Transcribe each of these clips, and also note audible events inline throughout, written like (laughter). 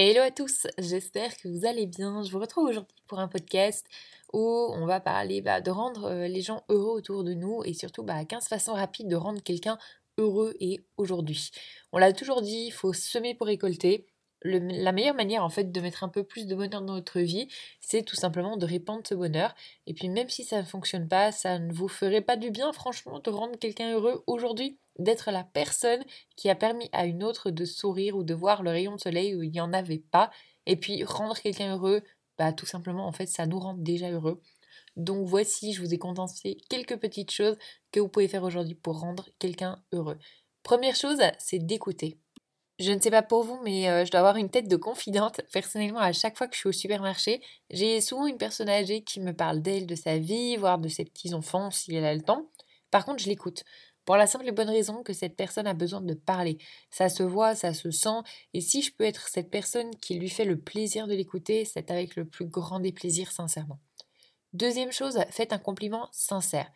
Hello à tous, j'espère que vous allez bien. Je vous retrouve aujourd'hui pour un podcast où on va parler bah, de rendre euh, les gens heureux autour de nous et surtout bah, 15 façons rapides de rendre quelqu'un heureux et aujourd'hui. On l'a toujours dit, il faut semer pour récolter la meilleure manière en fait de mettre un peu plus de bonheur dans notre vie, c'est tout simplement de répandre ce bonheur. Et puis même si ça ne fonctionne pas, ça ne vous ferait pas du bien franchement de rendre quelqu'un heureux aujourd'hui, d'être la personne qui a permis à une autre de sourire ou de voir le rayon de soleil où il n'y en avait pas. Et puis rendre quelqu'un heureux, bah tout simplement en fait ça nous rend déjà heureux. Donc voici, je vous ai condensé quelques petites choses que vous pouvez faire aujourd'hui pour rendre quelqu'un heureux. Première chose, c'est d'écouter. Je ne sais pas pour vous, mais euh, je dois avoir une tête de confidente. Personnellement, à chaque fois que je suis au supermarché, j'ai souvent une personne âgée qui me parle d'elle, de sa vie, voire de ses petits-enfants si elle a le temps. Par contre, je l'écoute. Pour la simple et bonne raison que cette personne a besoin de parler. Ça se voit, ça se sent, et si je peux être cette personne qui lui fait le plaisir de l'écouter, c'est avec le plus grand des plaisirs, sincèrement. Deuxième chose, faites un compliment sincère.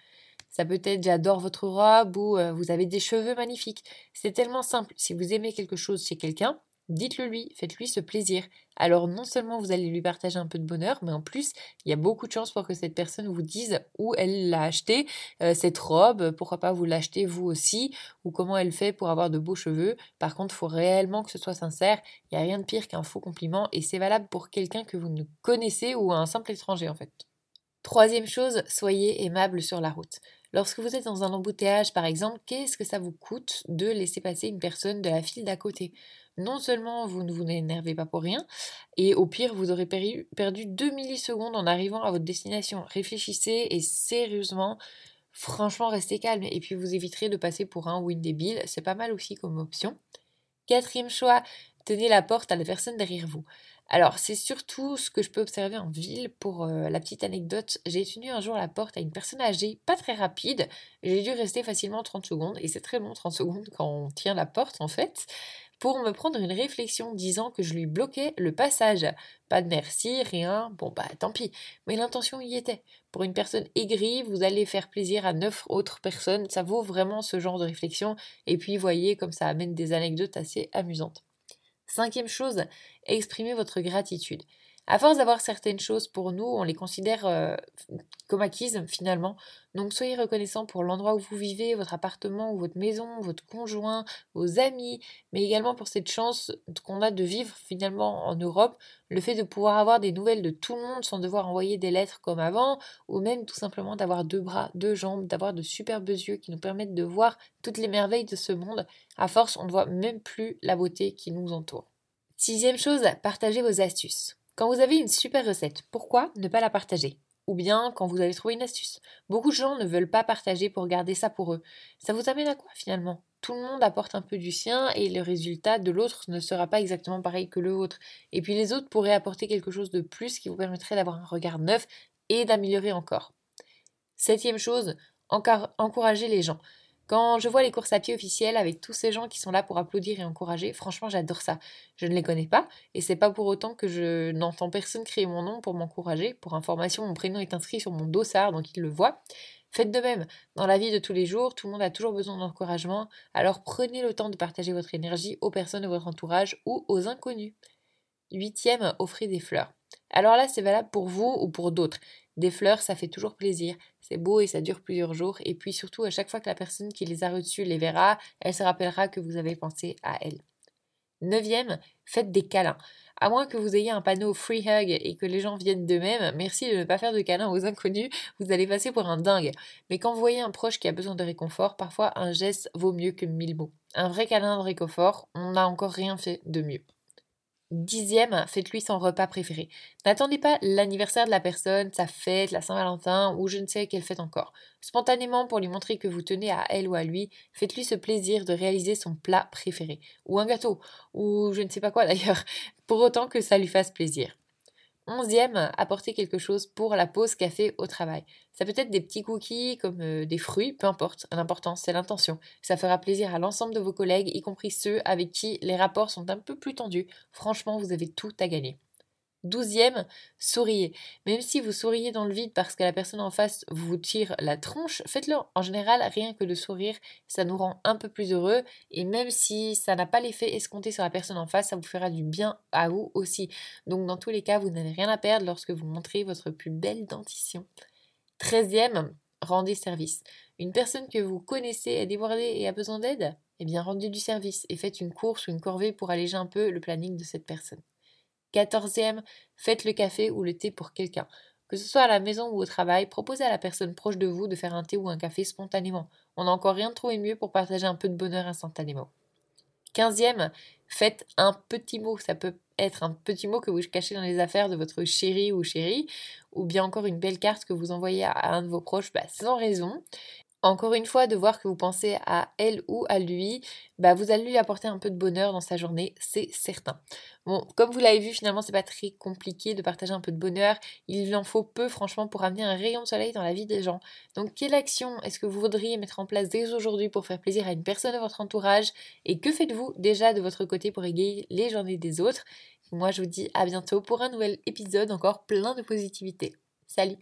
Ça peut être j'adore votre robe ou vous avez des cheveux magnifiques. C'est tellement simple. Si vous aimez quelque chose chez quelqu'un, dites-le lui, faites-lui ce plaisir. Alors non seulement vous allez lui partager un peu de bonheur, mais en plus, il y a beaucoup de chances pour que cette personne vous dise où elle l'a acheté, cette robe, pourquoi pas vous l'achetez vous aussi, ou comment elle fait pour avoir de beaux cheveux. Par contre, il faut réellement que ce soit sincère. Il n'y a rien de pire qu'un faux compliment, et c'est valable pour quelqu'un que vous ne connaissez ou un simple étranger en fait. Troisième chose, soyez aimable sur la route. Lorsque vous êtes dans un embouteillage, par exemple, qu'est-ce que ça vous coûte de laisser passer une personne de la file d'à côté? Non seulement vous ne vous énervez pas pour rien, et au pire, vous aurez perdu 2 millisecondes en arrivant à votre destination. Réfléchissez et sérieusement, franchement, restez calme. Et puis vous éviterez de passer pour un ou une débile. C'est pas mal aussi comme option. Quatrième choix, tenez la porte à la personne derrière vous. Alors, c'est surtout ce que je peux observer en ville. Pour euh, la petite anecdote, j'ai tenu un jour la porte à une personne âgée, pas très rapide. J'ai dû rester facilement 30 secondes, et c'est très long 30 secondes quand on tient la porte en fait, pour me prendre une réflexion disant que je lui bloquais le passage. Pas de merci, rien, bon bah tant pis. Mais l'intention y était. Pour une personne aigrie, vous allez faire plaisir à neuf autres personnes, ça vaut vraiment ce genre de réflexion, et puis voyez comme ça amène des anecdotes assez amusantes. Cinquième chose, exprimez votre gratitude. À force d'avoir certaines choses pour nous, on les considère euh, comme acquises finalement. Donc soyez reconnaissant pour l'endroit où vous vivez, votre appartement ou votre maison, votre conjoint, vos amis, mais également pour cette chance qu'on a de vivre finalement en Europe, le fait de pouvoir avoir des nouvelles de tout le monde sans devoir envoyer des lettres comme avant, ou même tout simplement d'avoir deux bras, deux jambes, d'avoir de superbes yeux qui nous permettent de voir toutes les merveilles de ce monde. À force, on ne voit même plus la beauté qui nous entoure. Sixième chose, partagez vos astuces. Quand vous avez une super recette, pourquoi ne pas la partager? Ou bien quand vous avez trouvé une astuce? Beaucoup de gens ne veulent pas partager pour garder ça pour eux. Ça vous amène à quoi finalement? Tout le monde apporte un peu du sien et le résultat de l'autre ne sera pas exactement pareil que le vôtre. Et puis les autres pourraient apporter quelque chose de plus qui vous permettrait d'avoir un regard neuf et d'améliorer encore. Septième chose, encourager les gens. Quand je vois les courses à pied officielles avec tous ces gens qui sont là pour applaudir et encourager, franchement, j'adore ça. Je ne les connais pas et c'est pas pour autant que je n'entends personne crier mon nom pour m'encourager. Pour information, mon prénom est inscrit sur mon dossard donc ils le voient. Faites de même. Dans la vie de tous les jours, tout le monde a toujours besoin d'encouragement, alors prenez le temps de partager votre énergie aux personnes de votre entourage ou aux inconnus. Huitième, offrez des fleurs. Alors là, c'est valable pour vous ou pour d'autres. Des fleurs, ça fait toujours plaisir. C'est beau et ça dure plusieurs jours. Et puis surtout, à chaque fois que la personne qui les a reçues les verra, elle se rappellera que vous avez pensé à elle. Neuvième, faites des câlins. À moins que vous ayez un panneau free hug et que les gens viennent d'eux-mêmes, merci de ne pas faire de câlins aux inconnus, vous allez passer pour un dingue. Mais quand vous voyez un proche qui a besoin de réconfort, parfois un geste vaut mieux que mille mots. Un vrai câlin de réconfort, on n'a encore rien fait de mieux. Dixième, faites-lui son repas préféré. N'attendez pas l'anniversaire de la personne, sa fête, la Saint-Valentin ou je ne sais quelle fête encore. Spontanément, pour lui montrer que vous tenez à elle ou à lui, faites-lui ce plaisir de réaliser son plat préféré. Ou un gâteau, ou je ne sais pas quoi (laughs) d'ailleurs, pour autant que ça lui fasse plaisir. Onzième, apporter quelque chose pour la pause café au travail. Ça peut être des petits cookies comme euh, des fruits, peu importe. L'important, c'est l'intention. Ça fera plaisir à l'ensemble de vos collègues, y compris ceux avec qui les rapports sont un peu plus tendus. Franchement, vous avez tout à gagner. Douzième, souriez. Même si vous souriez dans le vide parce que la personne en face vous tire la tronche, faites-le. En général, rien que de sourire, ça nous rend un peu plus heureux. Et même si ça n'a pas l'effet escompté sur la personne en face, ça vous fera du bien à vous aussi. Donc dans tous les cas, vous n'avez rien à perdre lorsque vous montrez votre plus belle dentition. Treizième, rendez service. Une personne que vous connaissez est débordée et a besoin d'aide? Eh bien, rendez du service et faites une course ou une corvée pour alléger un peu le planning de cette personne. Quatorzième, faites le café ou le thé pour quelqu'un. Que ce soit à la maison ou au travail, proposez à la personne proche de vous de faire un thé ou un café spontanément. On n'a encore rien trouvé mieux pour partager un peu de bonheur instantanément. Quinzième, faites un petit mot. Ça peut être un petit mot que vous cachez dans les affaires de votre chéri ou chérie, ou bien encore une belle carte que vous envoyez à un de vos proches bah, sans raison encore une fois, de voir que vous pensez à elle ou à lui, bah vous allez lui apporter un peu de bonheur dans sa journée, c'est certain. Bon, comme vous l'avez vu, finalement, c'est pas très compliqué de partager un peu de bonheur. Il en faut peu, franchement, pour amener un rayon de soleil dans la vie des gens. Donc, quelle action est-ce que vous voudriez mettre en place dès aujourd'hui pour faire plaisir à une personne de votre entourage? Et que faites-vous déjà de votre côté pour égayer les journées des autres? Moi, je vous dis à bientôt pour un nouvel épisode encore plein de positivité. Salut